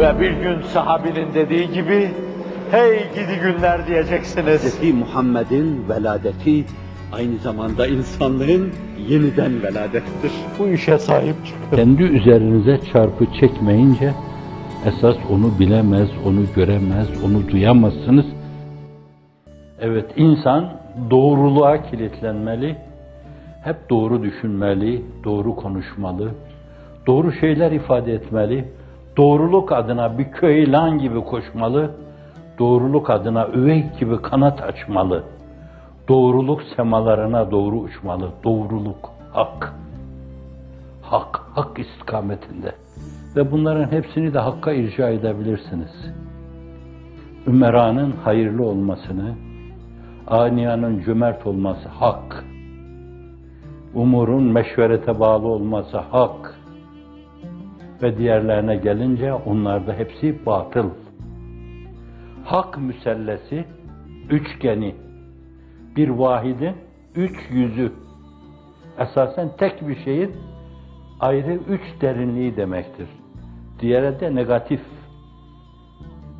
Ve bir gün sahabinin dediği gibi, hey gidi günler diyeceksiniz. Hz. Muhammed'in veladeti aynı zamanda insanlığın yeniden veladettir. Bu işe sahip çıkın. Kendi üzerinize çarpı çekmeyince esas onu bilemez, onu göremez, onu duyamazsınız. Evet insan doğruluğa kilitlenmeli, hep doğru düşünmeli, doğru konuşmalı, doğru şeyler ifade etmeli, doğruluk adına bir köylan gibi koşmalı, doğruluk adına üvey gibi kanat açmalı, doğruluk semalarına doğru uçmalı, doğruluk, hak. Hak, hak istikametinde. Ve bunların hepsini de hakka irca edebilirsiniz. Ümera'nın hayırlı olmasını, aniyanın cömert olması hak, umurun meşverete bağlı olması hak ve diğerlerine gelince onlar da hepsi batıl. Hak müsellesi, üçgeni, bir vahidin üç yüzü, esasen tek bir şeyin ayrı üç derinliği demektir. Diğeri de negatif.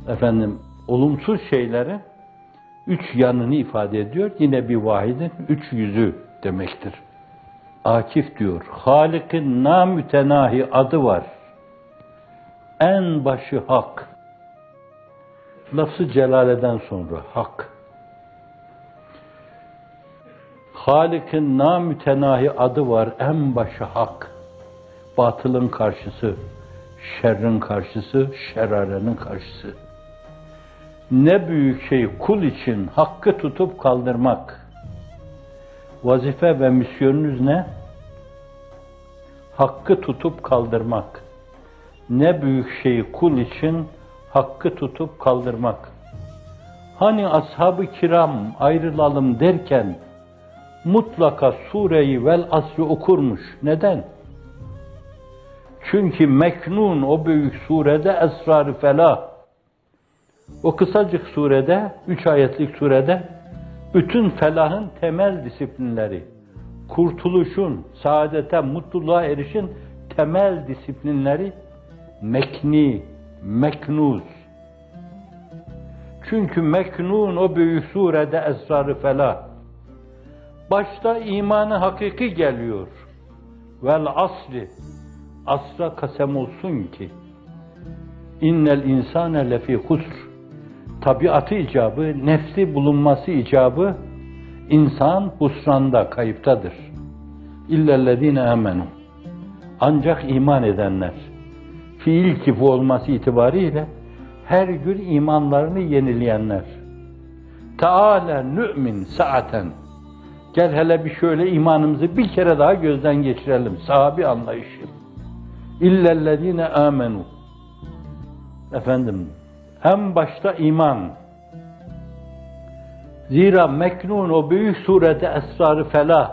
Efendim, olumsuz şeyleri üç yanını ifade ediyor. Yine bir vahidin üç yüzü demektir. Akif diyor, Halik'in namütenahi adı var. En başı hak. Lafzı celaleden sonra hak. Halik'in namütenahi adı var, en başı hak batılın karşısı, şerrin karşısı, şerarenin karşısı. Ne büyük şey kul için hakkı tutup kaldırmak. Vazife ve misyonunuz ne? Hakkı tutup kaldırmak. Ne büyük şey kul için hakkı tutup kaldırmak. Hani ashab-ı kiram ayrılalım derken mutlaka sureyi vel asrı okurmuş. Neden? Çünkü Meknun o büyük surede esrar-ı felah. O kısacık surede, üç ayetlik surede bütün felahın temel disiplinleri, kurtuluşun, saadete, mutluluğa erişin temel disiplinleri mekni, meknuz. Çünkü meknun o büyük surede esrar-ı felah. Başta imanı hakiki geliyor. Vel asli asra kasem olsun ki innel insane lefi husr tabiatı icabı, nefsi bulunması icabı insan husranda, kayıptadır. İllellezine amenu. Ancak iman edenler fiil kifi olması itibariyle her gün imanlarını yenileyenler. Teala nü'min saaten. Gel hele bir şöyle imanımızı bir kere daha gözden geçirelim. Sahabi anlayışı. İllellezine amenu. Efendim, en başta iman. Zira Meknun o büyük surede esrarı felah.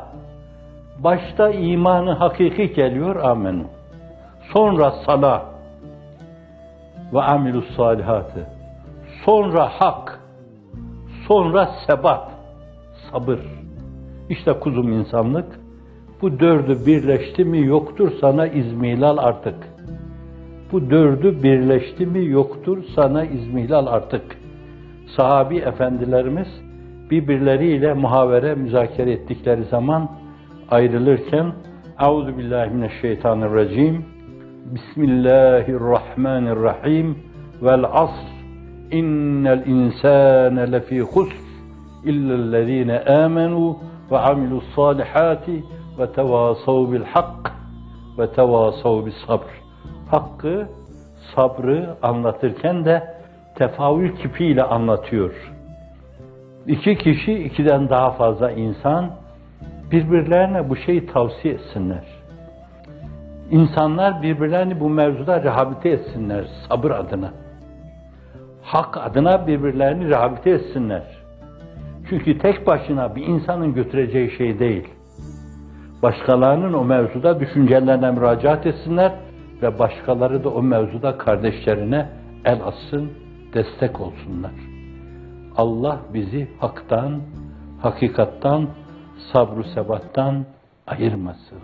Başta imanı hakiki geliyor amenu. Sonra salah ve amilus salihatı. Sonra hak. Sonra sebat, sabır. İşte kuzum insanlık bu dördü birleşti mi yoktur sana izmihlal artık. Bu dördü birleşti mi yoktur sana izmihlal artık. Sahabi efendilerimiz birbirleriyle muhavere müzakere ettikleri zaman ayrılırken Euzu billahi mineşşeytanirracim. Bismillahirrahmanirrahim. Vel asr. İnnel insane lefî husr. İllellezîne âmenû ve amilus salihati ve tevasav bil hak ve tevasav bis sabr. Hakkı, sabrı anlatırken de tefavül kipiyle anlatıyor. İki kişi, ikiden daha fazla insan birbirlerine bu şeyi tavsiye etsinler. İnsanlar birbirlerini bu mevzuda rehabilite etsinler sabır adına. Hak adına birbirlerini rehabilite etsinler. Çünkü tek başına bir insanın götüreceği şey değil. Başkalarının o mevzuda düşüncelerine müracaat etsinler ve başkaları da o mevzuda kardeşlerine el atsın, destek olsunlar. Allah bizi haktan, hakikattan, sabru sebattan ayırmasın.